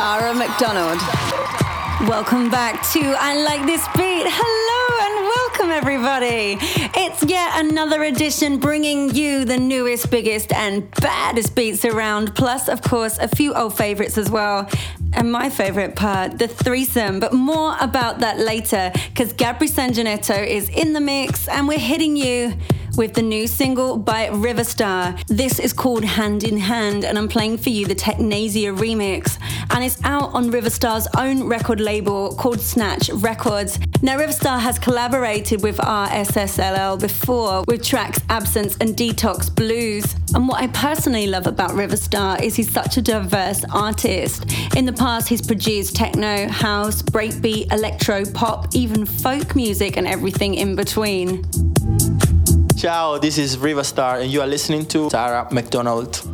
Tara McDonald. Welcome back to I Like This Beat. Hello and welcome, everybody. It's yet another edition bringing you the newest, biggest, and baddest beats around, plus, of course, a few old favorites as well. And my favorite part, the threesome. But more about that later, because Gabri Sanginetto is in the mix and we're hitting you with the new single by Riverstar. This is called Hand in Hand, and I'm playing for you the Technasia remix. And it's out on Riverstar's own record label called Snatch Records. Now, Riverstar has collaborated with RSSLL before with tracks Absence and Detox Blues. And what I personally love about Riverstar is he's such a diverse artist. In the past, he's produced techno, house, breakbeat, electro, pop, even folk music, and everything in between. Ciao, this is Riverstar, and you are listening to Tara McDonald.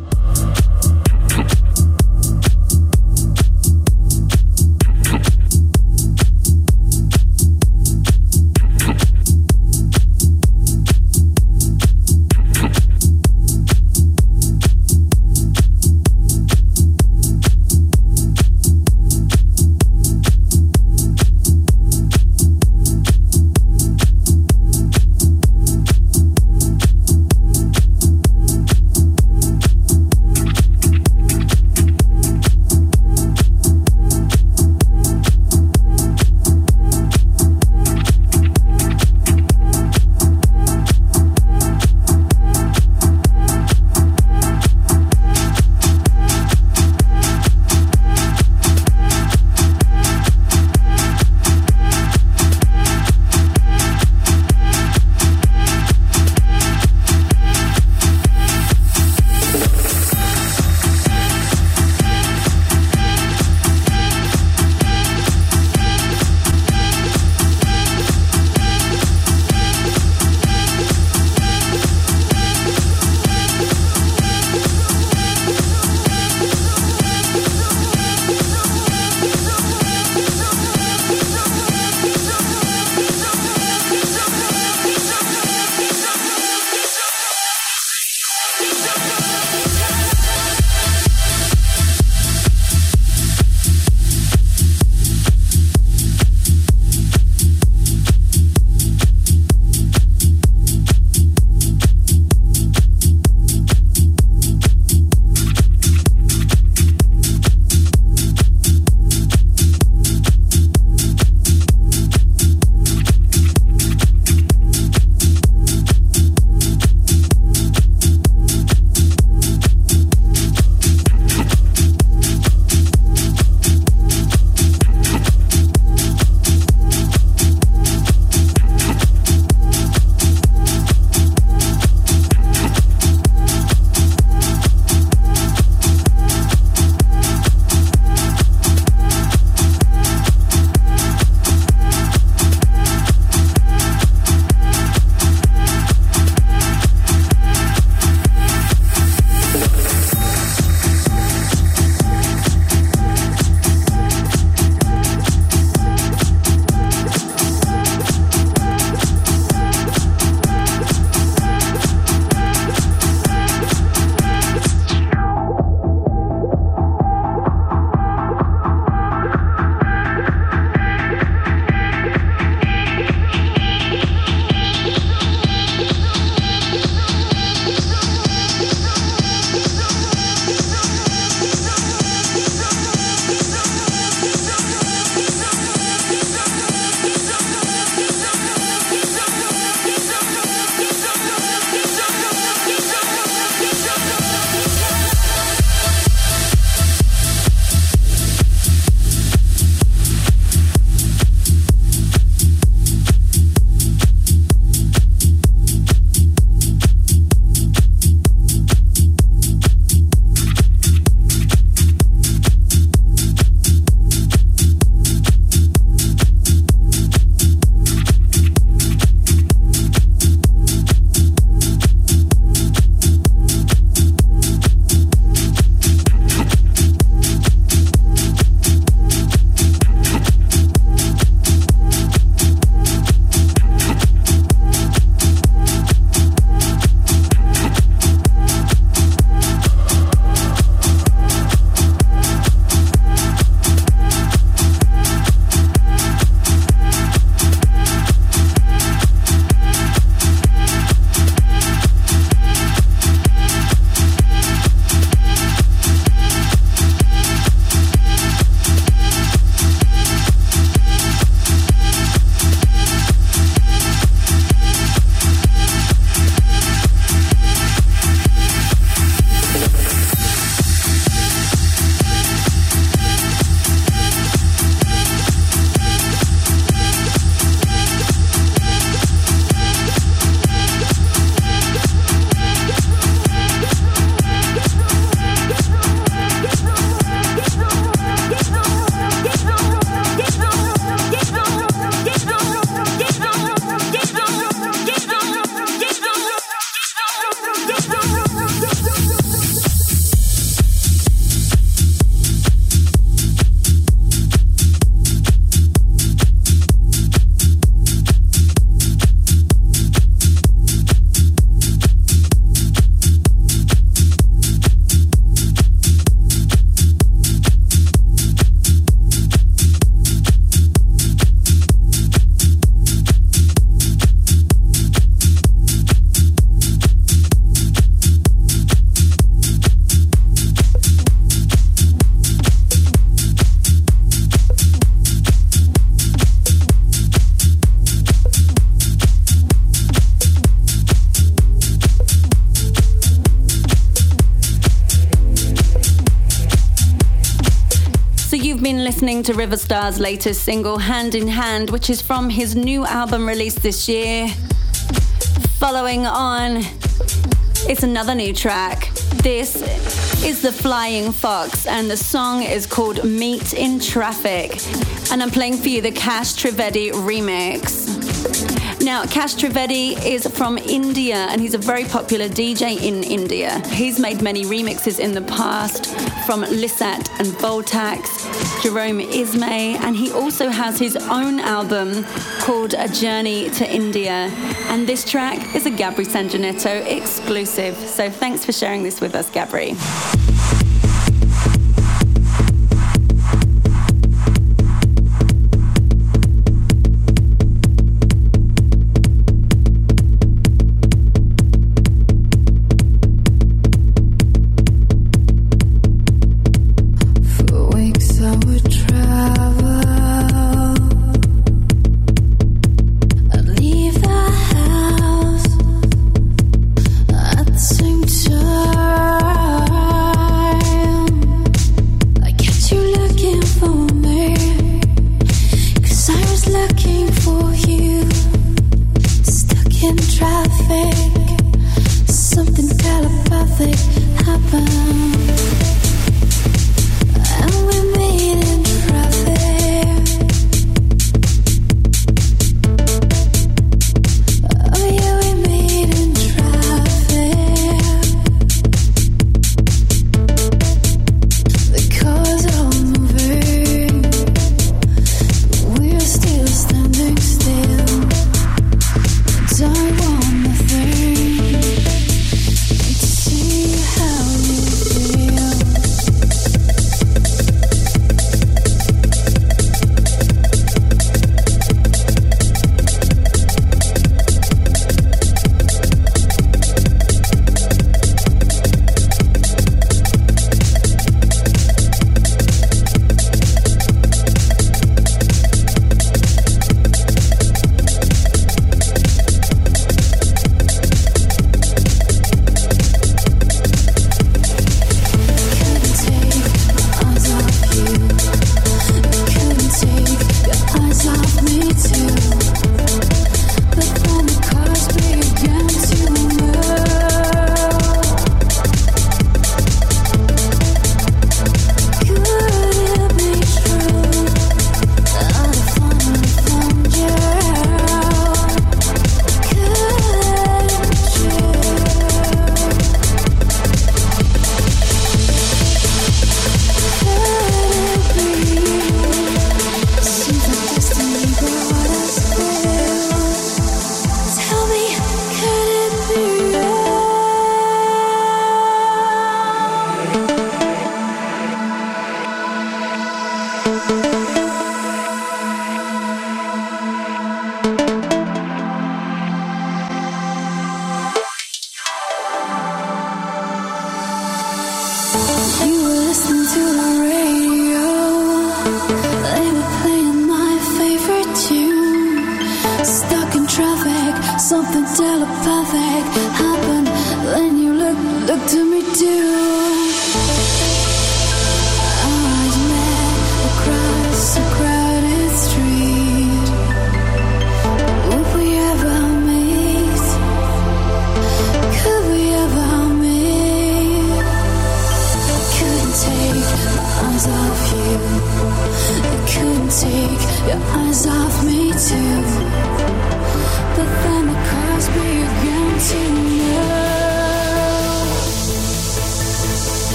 To Riverstar's latest single, Hand in Hand, which is from his new album released this year. Following on, it's another new track. This is The Flying Fox, and the song is called Meet in Traffic. And I'm playing for you the Cash Trivedi remix. Now, Cash Trivedi is from India and he's a very popular DJ in India. He's made many remixes in the past from Lissat and Voltaxx, Jerome Isma-Ae, and he also has his own album called A Journey to India. And this track is a Gabri Sanginetto exclusive. So thanks for sharing this with us, Gabri.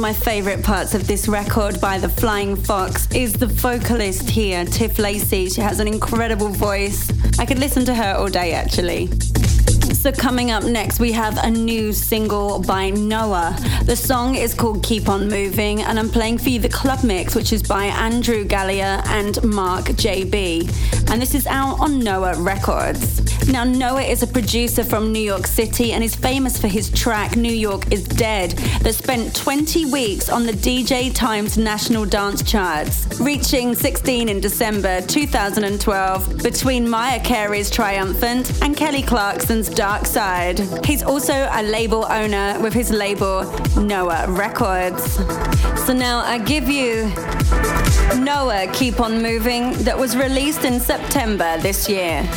My favorite parts of this record by The Flying Fox is the vocalist here, Tiff Lacey. She has an incredible voice. I could listen to her all day actually. So, coming up next, we have a new single by Noah. The song is called Keep On Moving, and I'm playing for you the club mix, which is by Andrew Gallier and Mark JB. And this is out on Noah Records. Now, Noah is a producer from New York City and is famous for his track New York is Dead that spent 20 weeks on the DJ Times National Dance Charts, reaching 16 in December 2012 between Mariah Carey's Triumphant and Kelly Clarkson's Dark Side. He's also a label owner with his label Noah Records. So now I give you Noah Keep On Moving that was released in September this year.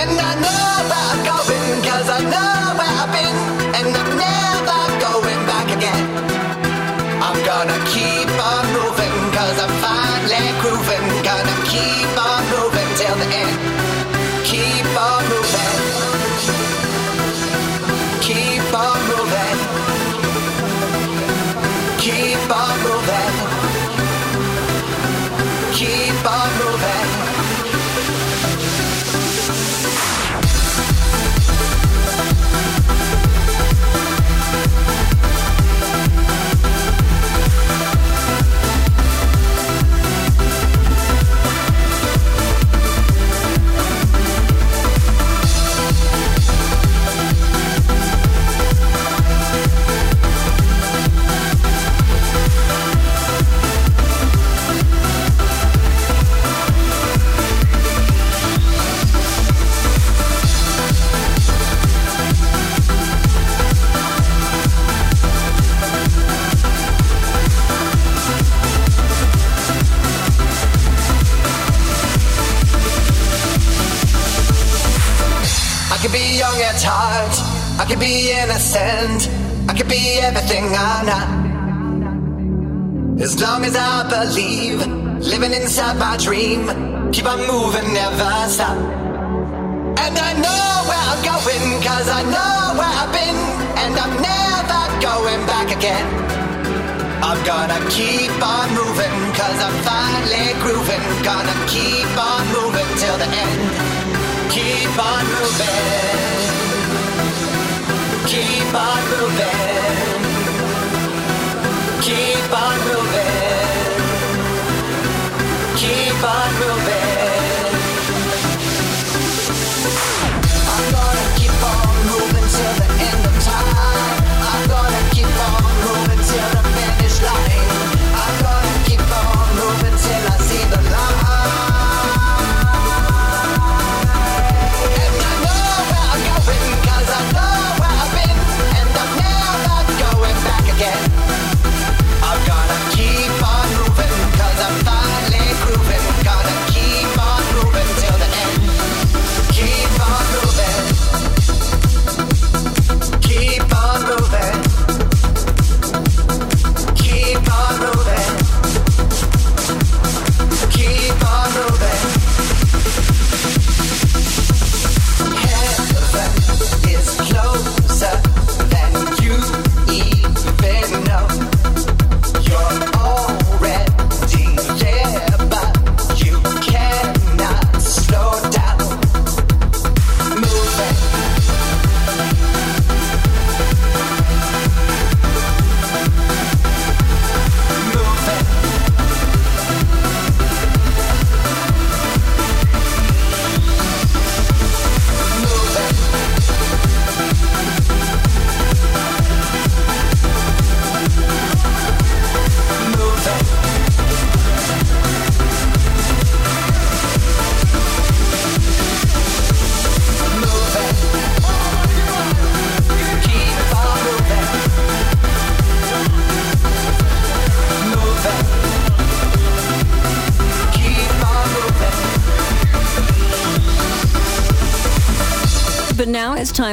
And I know where I'm going, cause I know where I've been. And I'm never Keep believe, living inside my dream, keep on moving, never stop. And I know where I'm going, cause I know where I've been, and I'm never going back again. I'm gonna keep on moving, cause I'm finally grooving. Gonna keep on moving till the end. Keep on moving. Keep on moving. Keep on moving. Keep on moving.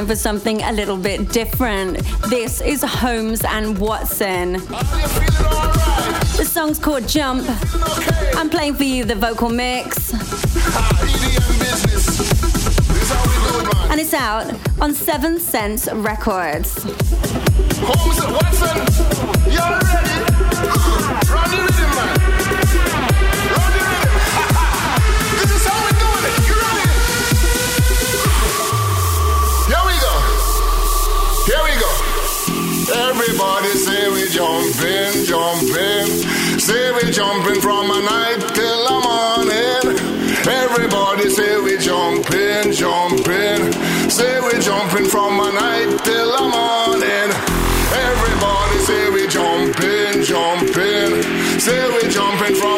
Time for something a little bit different. This is Holmes and Watson. The song's called Jump. I'm playing for you the vocal mix. And it's out on Seven Sense Records. Holmes and Watson, y'all ready? Jumping, jumping. Say we jumping from a night till the morning. Everybody say we jumping, jumping. Say we jumping from a night till the morning. Everybody say we jumping, jumping. Say we jumping from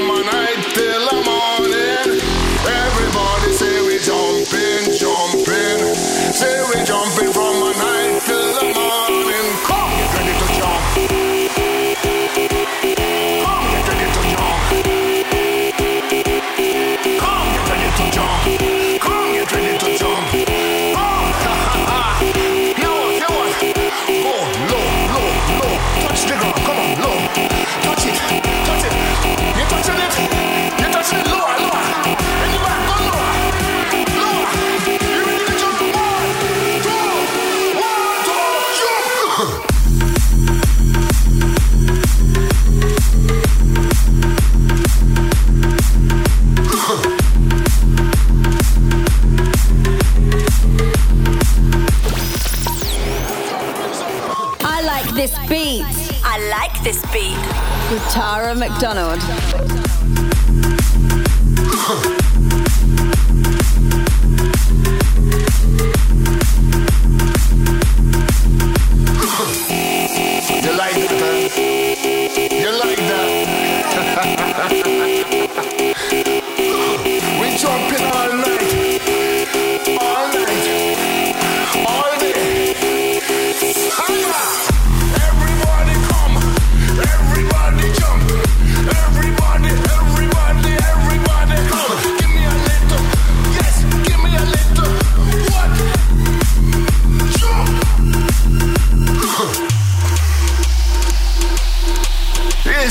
beat. with Tara McDonald.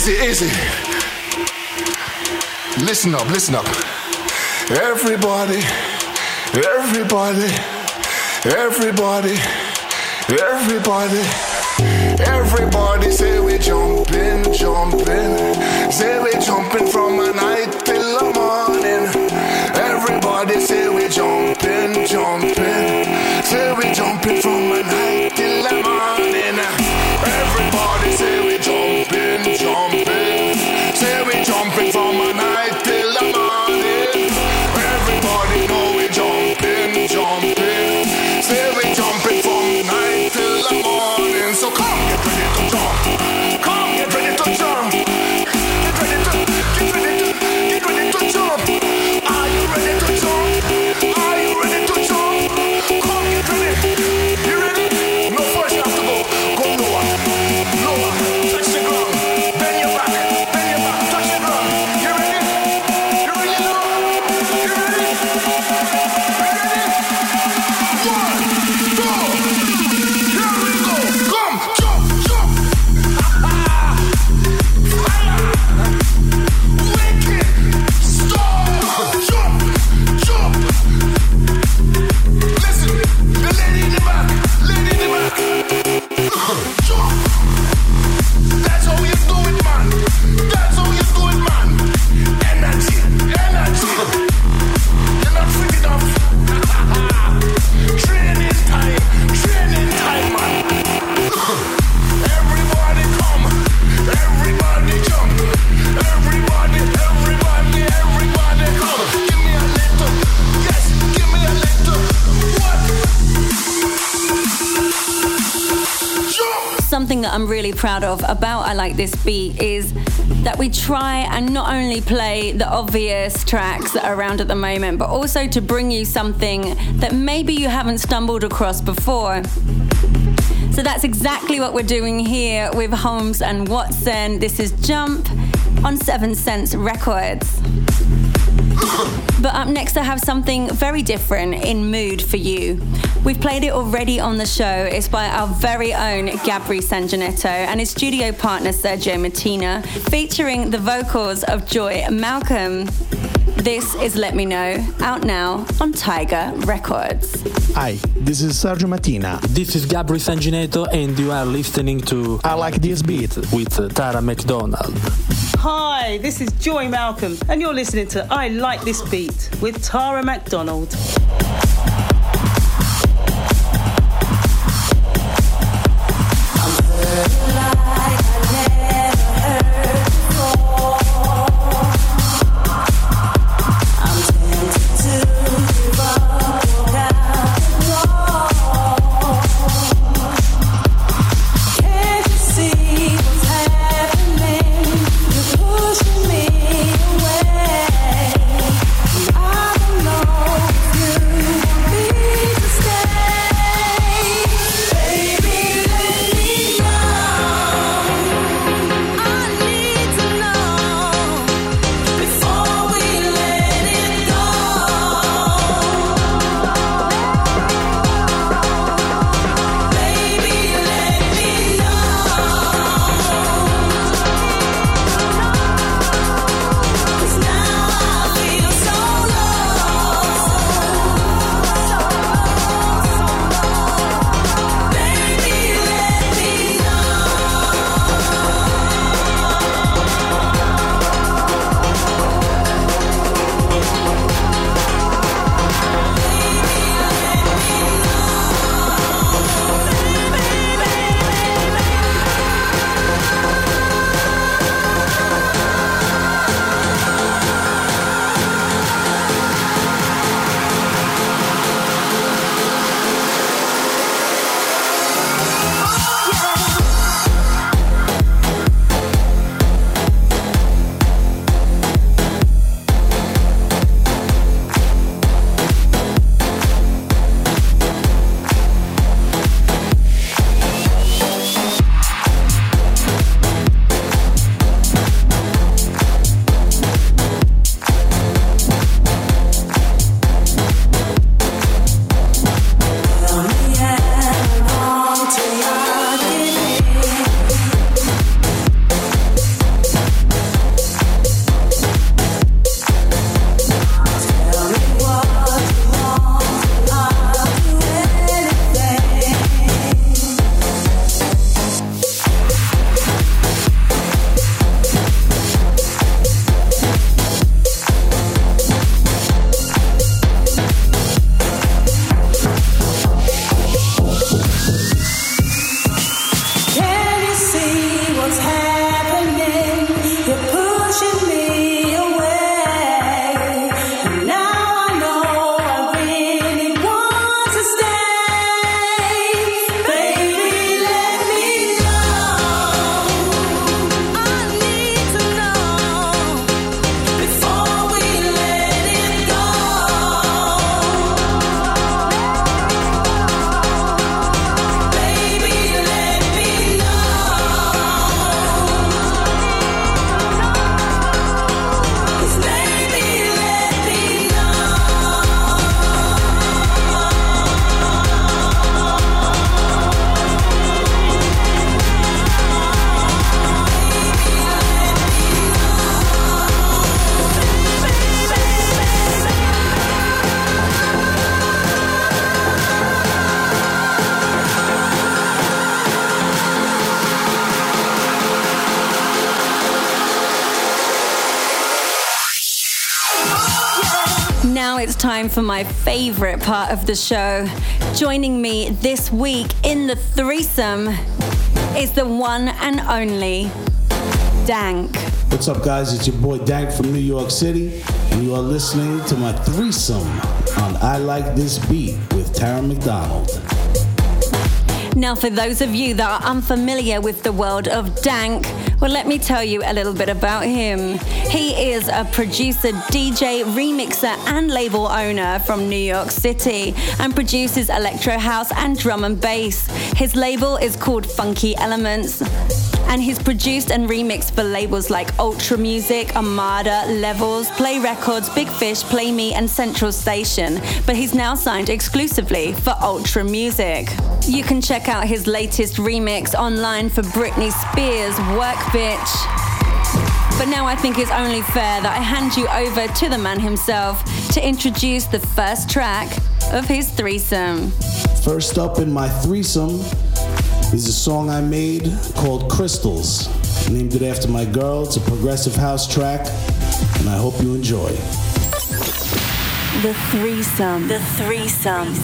Easy, easy. Listen up, listen up. Everybody, everybody, everybody, everybody, everybody say we jumping, jumping. Say we jumping from a night till the morning. Everybody say we jumping, jumping. That I'm really proud of about I Like This Beat is that we try and not only play the obvious tracks that are around at the moment, but also to bring you something that maybe you haven't stumbled across before. So that's exactly what we're doing here with Holmes and Watson. This is Jump on Seven Sense Records. But up next, I have something very different in mood for you. We've played it already on the show. It's by our very own Gabri Sanginetto and his studio partner Sergio Martina, featuring the vocals of Joy Malcolm. This is Let Me Know, out now on Tiger Records. Hi, this is Sergio Martina. This is Gabri Sanginetto, and you are listening to I Like This Beat with Tara McDonald. Hi, this is Joy Malcolm, and you're listening to I Like This Beat with Tara McDonald. For my favorite part of the show. Joining me this week in the threesome is the one and only Dank. What's up, guys? It's your boy Dank from New York City, and you are listening to my threesome on I Like This Beat with Tara McDonald. Now, for those of you that are unfamiliar with the world of Dank, well, let me tell you a little bit about him. He is a producer, DJ, remixer, and label owner from New York City and produces electro house and drum and bass. His label is called Funky Elements and he's produced and remixed for labels like Ultra Music, Armada, Levels, Play Records, Big Fish, Play Me, and Central Station. But he's now signed exclusively for Ultra Music. You can check out his latest remix online for Britney Spears' Work Bitch. But now I think it's only fair that I hand you over to the man himself to introduce the first track of his threesome. First up in my threesome is a song I made called Crystals. Named it after my girl. It's a progressive house track, and I hope you enjoy. The threesome. The threesome.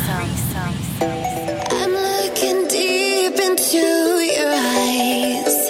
I'm looking deep into your eyes.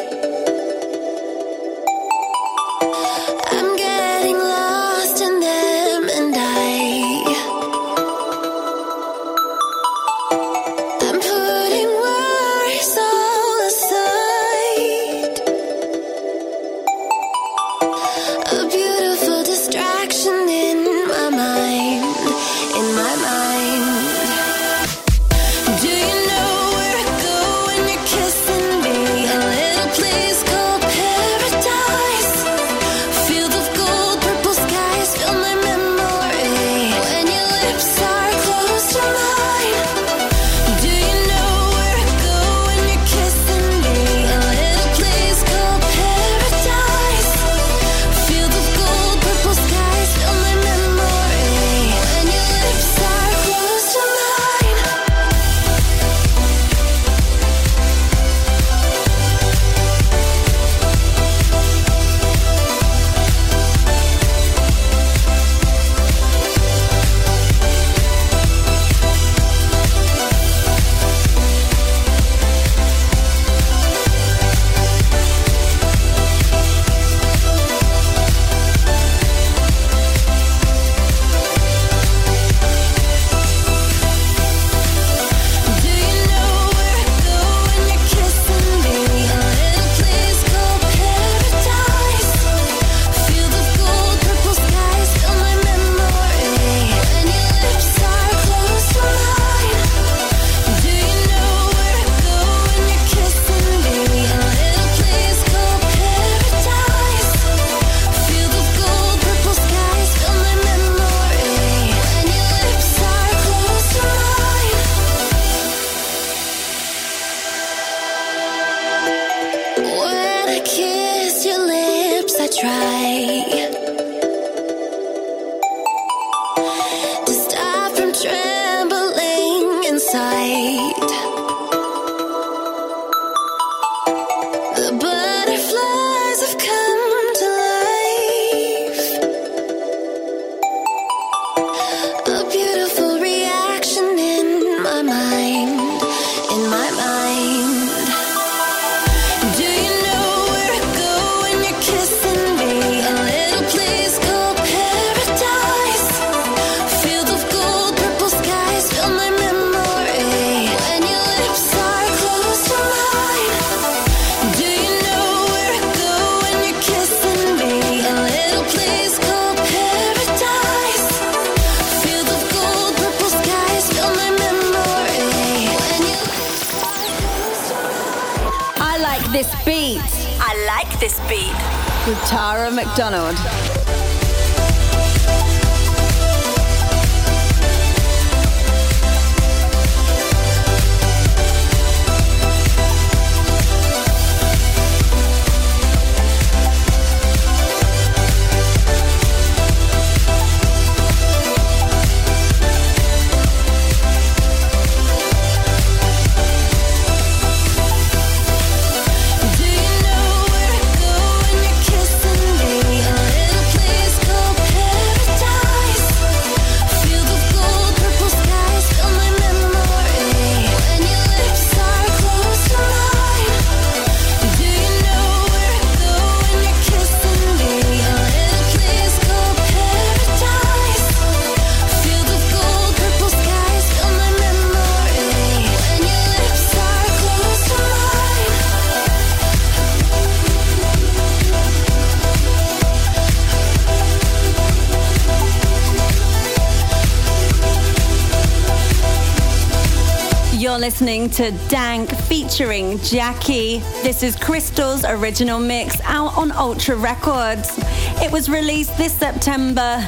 Listening to Dank featuring Jackie. This is Crystal's original mix out on Ultra Records. It was released this September,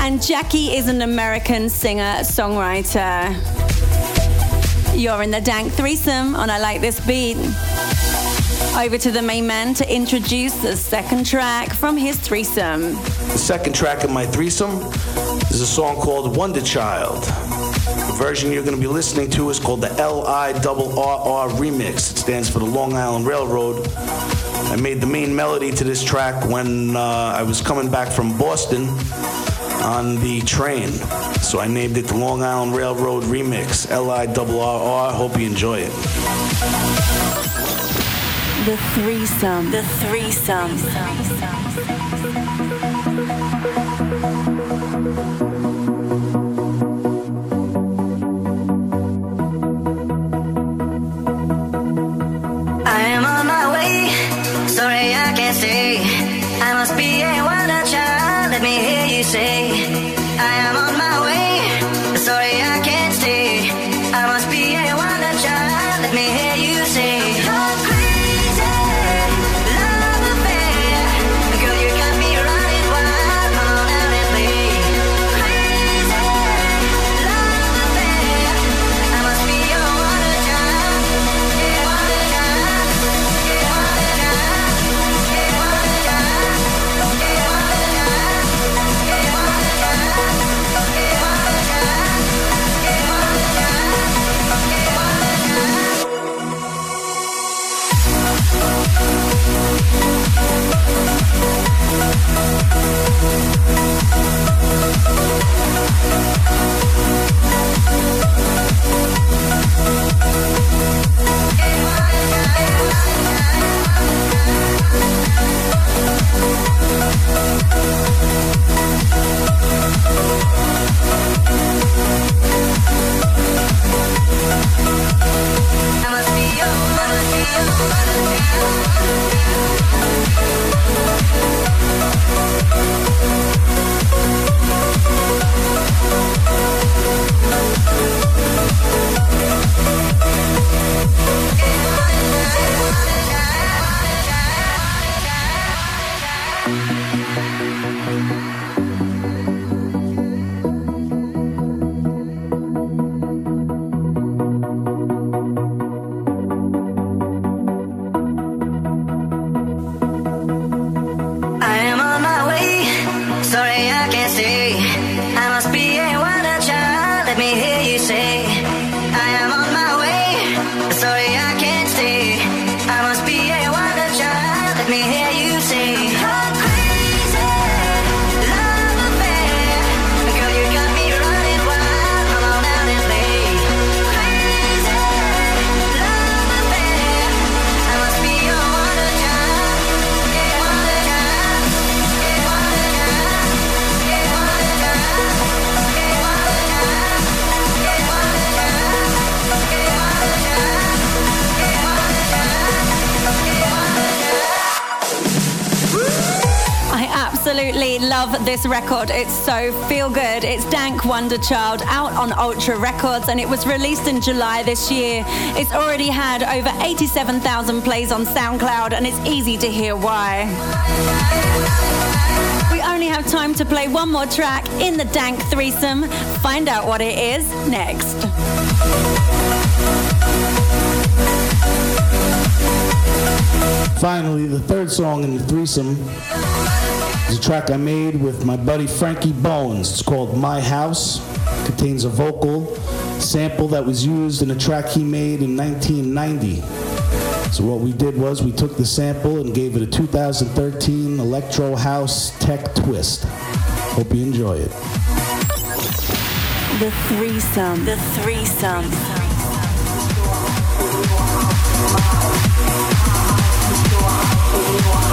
and Jackie is an American singer songwriter. You're in the Dank threesome on I Like This Beat. Over to the main man to introduce the second track from his threesome. The second track of my threesome is a song called Wonder Child. The version you're going to be listening to is called the L-I-R-R remix. It stands for the Long Island Railroad. I made the main melody to this track when uh, I was coming back from Boston on the train. So I named it the Long Island Railroad remix, L-I-R-R. Hope you enjoy it. The threesome. The threesome. I love this record. It's so feel good. It's Dank Wonder Child out on Ultra Records and it was released in July this year. It's already had over 87,000 plays on SoundCloud and it's easy to hear why. We only have time to play one more track in the Dank threesome. Find out what it is next. Finally, the third song in the threesome is a track I made with my buddy Frankie Bones. It's called My House. contains a vocal sample that was used in a track he made in 1990. So what we did was we took the sample and gave it a 2013 electro house tech twist. Hope you enjoy it. The threesome. The threesome. Your house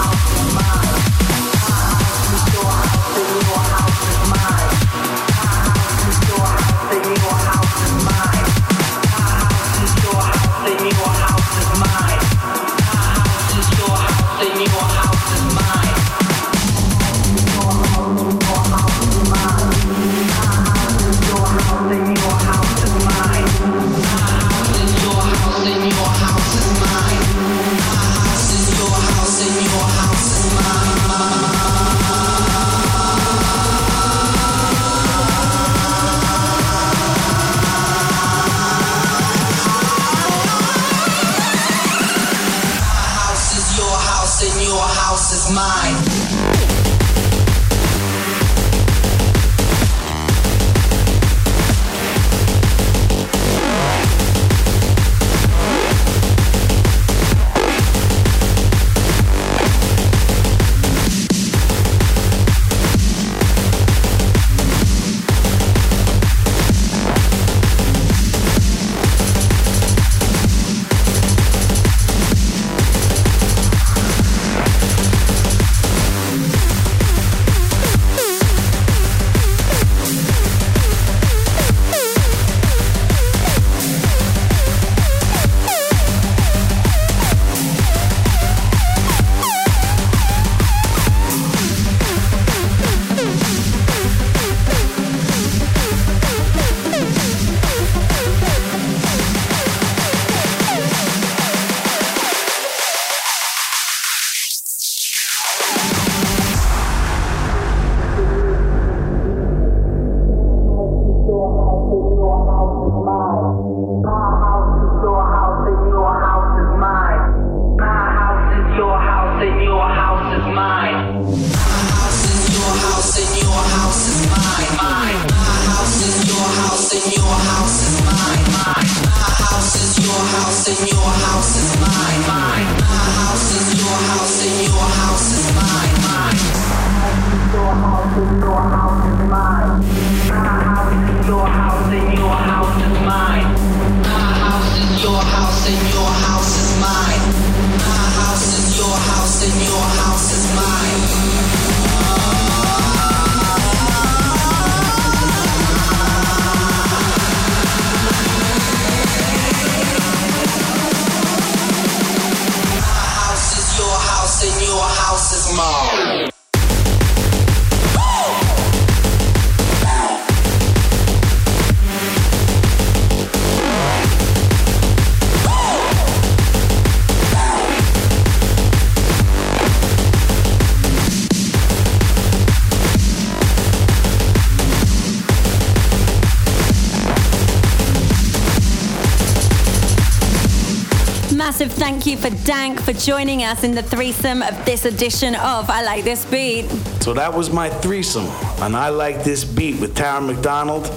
for joining us in the threesome of this edition of I Like This Beat. So that was my threesome, and I like this beat with Tara McDonald.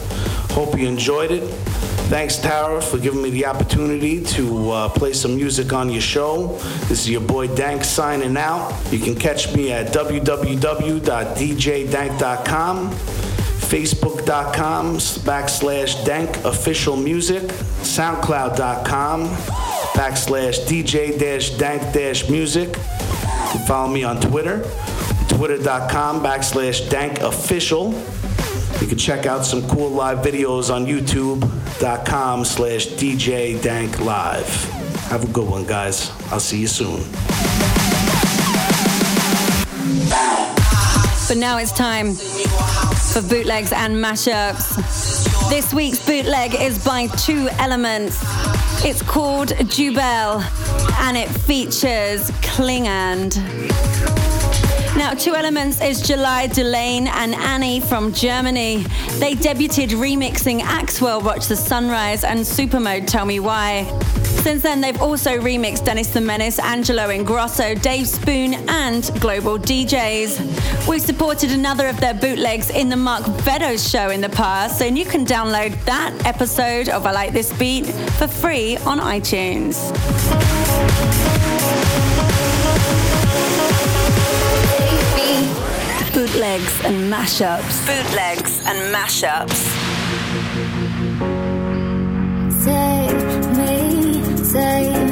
Hope you enjoyed it. Thanks, Tara, for giving me the opportunity to uh, play some music on your show. This is your boy Dank signing out. You can catch me at www.djdank.com, facebook.com backslash dank official music, soundcloud.com backslash dj dash dank dash music. You can follow me on Twitter, twitter.com backslash dank official. You can check out some cool live videos on youtube.com slash DJ Dank Live. Have a good one, guys. I'll see you soon. But now it's time for bootlegs and mashups. This week's bootleg is by Two Elements. It's called Jubel and it features Klingande. Now, Two Elements is July Delane and Annie from Germany. They debuted remixing Axwell Watch the Sunrise and Supermode Tell Me Why. Since then, they've also remixed Dennis the Menace, Angello Ingrosso, Dave Spoon, and Global DJs. We've supported another of their bootlegs in the Mark Meadows show in the past, and you can download that episode of I Like This Beat for free on iTunes. Bootlegs and mashups. Bootlegs and mashups. Me,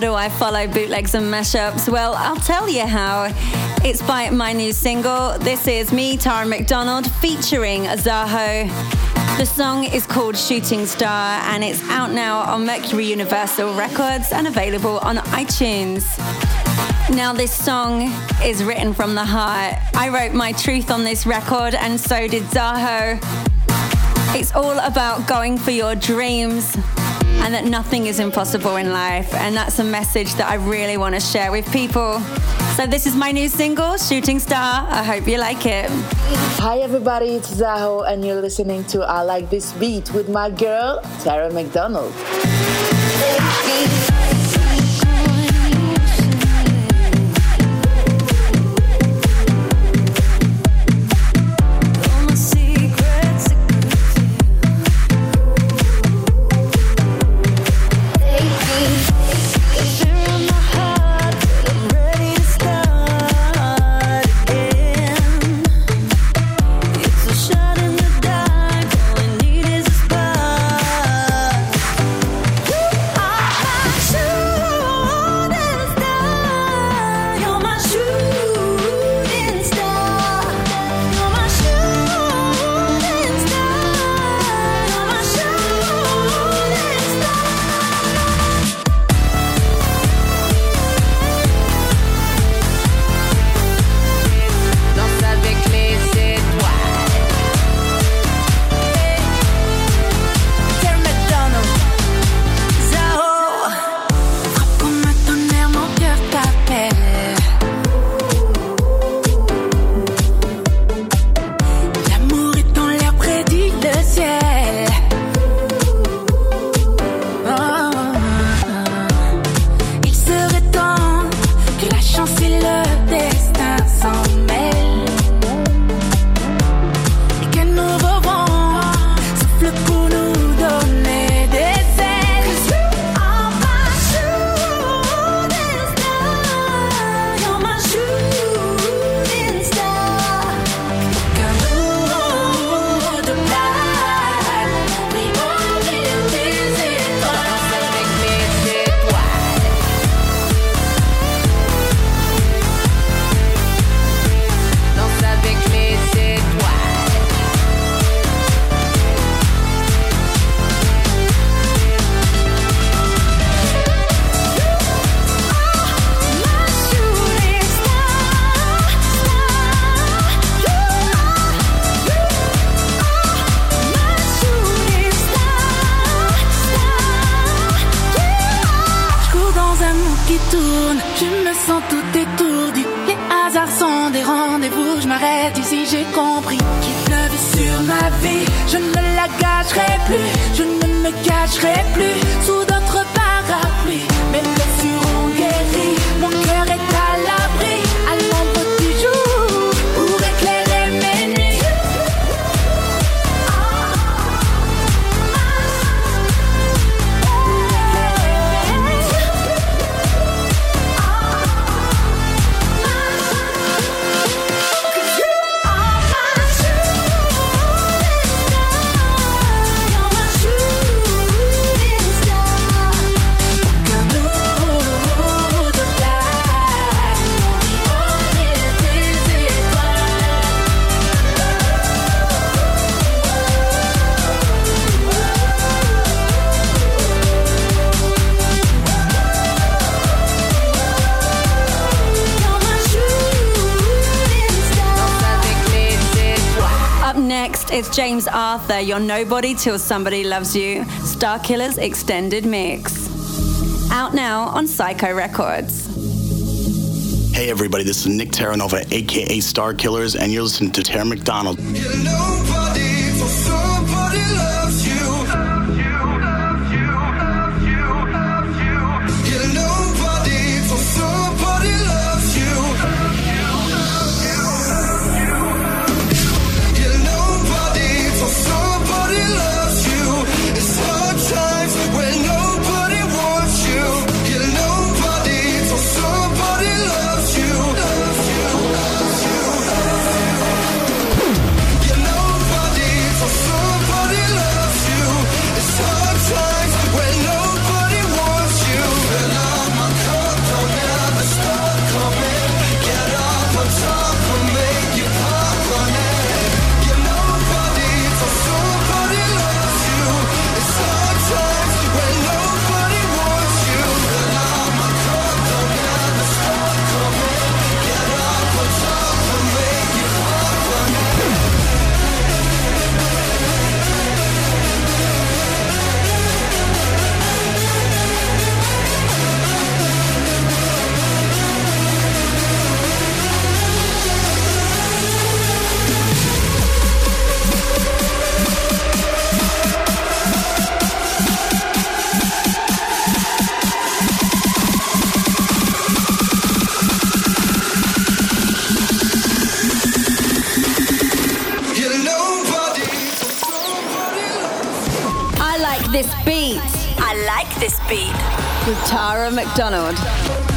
do I follow bootlegs and mashups? Well, I'll tell you how. It's by my new single. This is me, Tara McDonald, featuring Zaho. The song is called Shooting Star and it's out now on Mercury Universal Records and available on iTunes. Now, this song is written from the heart. I wrote my truth on this record, and so did Zaho. It's all about going for your dreams and that nothing is impossible in life. And that's a message that I really want to share with people. So, this is my new single, Shooting Star. I hope you like it. Hi, everybody, it's Zaho, and you're listening to I Like This Beat with my girl, Tara McDonald. James Arthur, You're Nobody Till Somebody Loves You, Starkillers Extended Mix. Out now on Syco Records. Hey everybody, this is Nick Terranova, aka Starkillers, and you're listening to Tara McDonald. With Tara McDonald.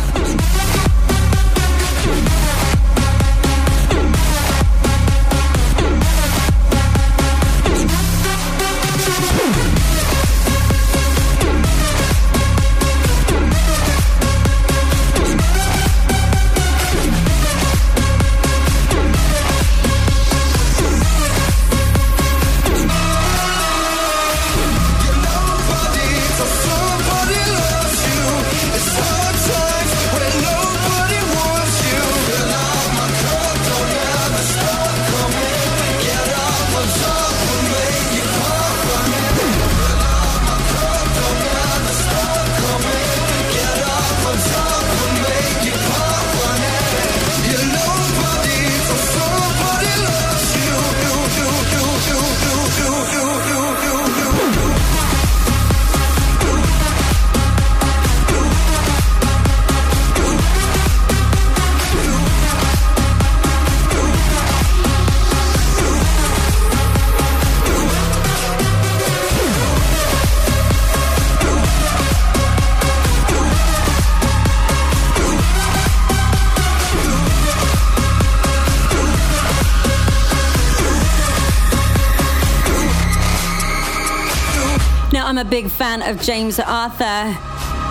Now, I'm a big fan of James Arthur.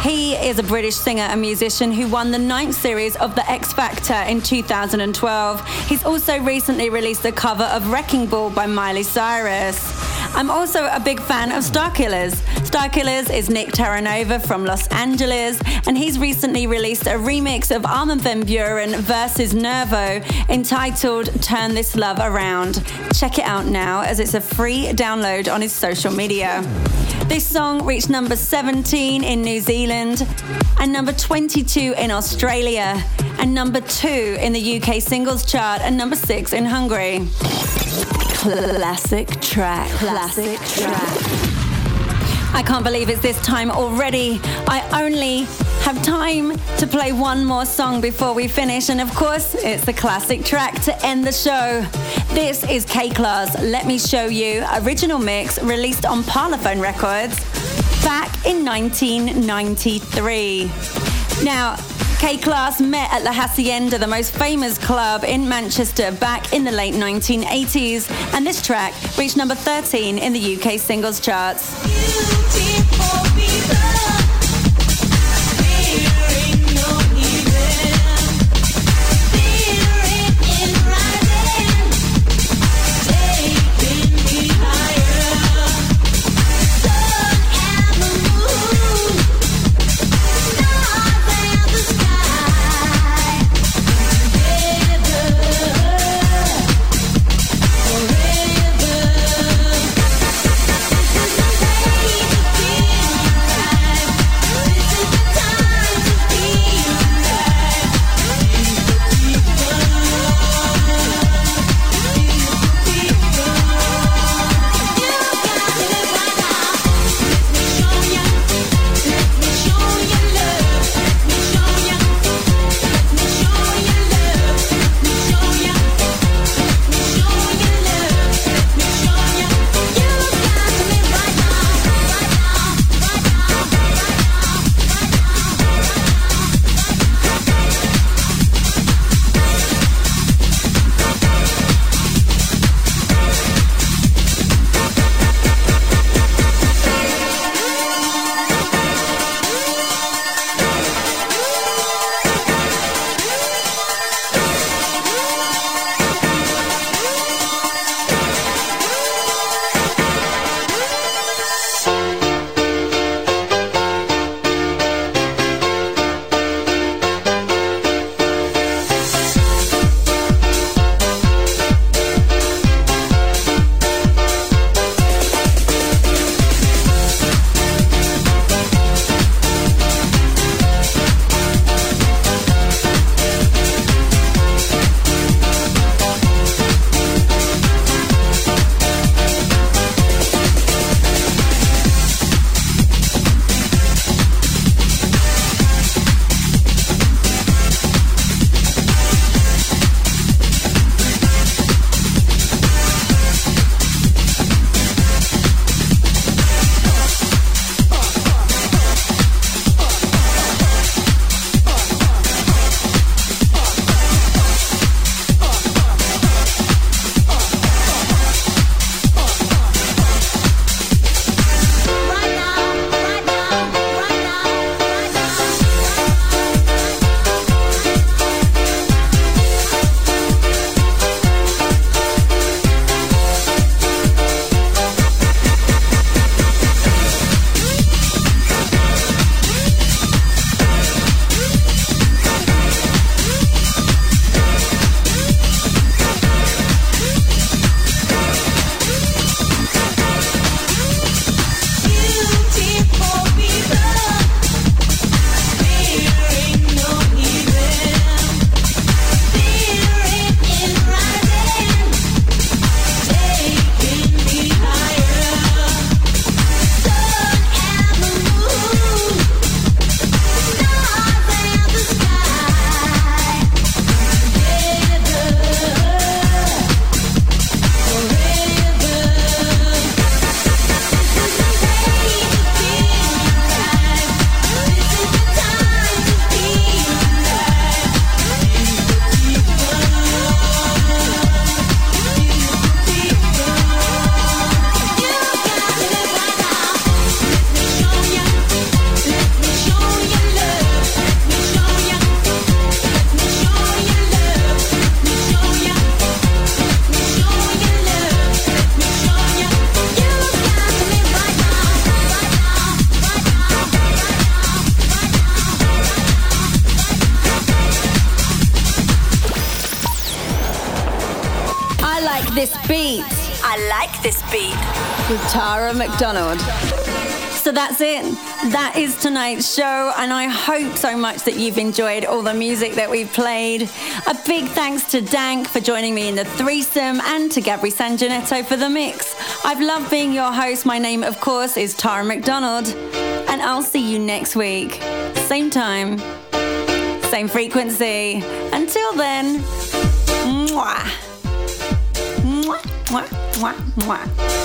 He is a British singer and musician who won the ninth series of The X Factor in 2012. He's also recently released a cover of Wrecking Ball by Miley Cyrus. I'm also a big fan of Starkillers. Starkillers is Nick Terranova from Los Angeles, and he's recently released a remix of Armin van Buuren versus Nervo entitled Turn This Love Around. Check it out now as it's a free download on his social media. This song reached number 17 in New Zealand and number 22 in Australia and number 2 in the UK singles chart and number 6 in Hungary. Classic track. Classic track. I can't believe it's this time already. I only have time to play one more song before we finish, and of course, it's the classic track to end the show. This is K-Klass. Let me show you original mix released on Parlophone Records back in 1993. Now, K-Klass met at La Hacienda, the most famous club in Manchester, back in the late 1980s, and this track reached number 13 in the UK singles charts. Tonight's show, and I hope so much that you've enjoyed all the music that we've played. A big thanks to Dank for joining me in the threesome and to Gabri Sanginetto for the mix. I've loved being your host. My name, of course, is Tara McDonald, and I'll see you next week. Same time, same frequency. Until then, mwah. Mwah, mwah, mwah, mwah.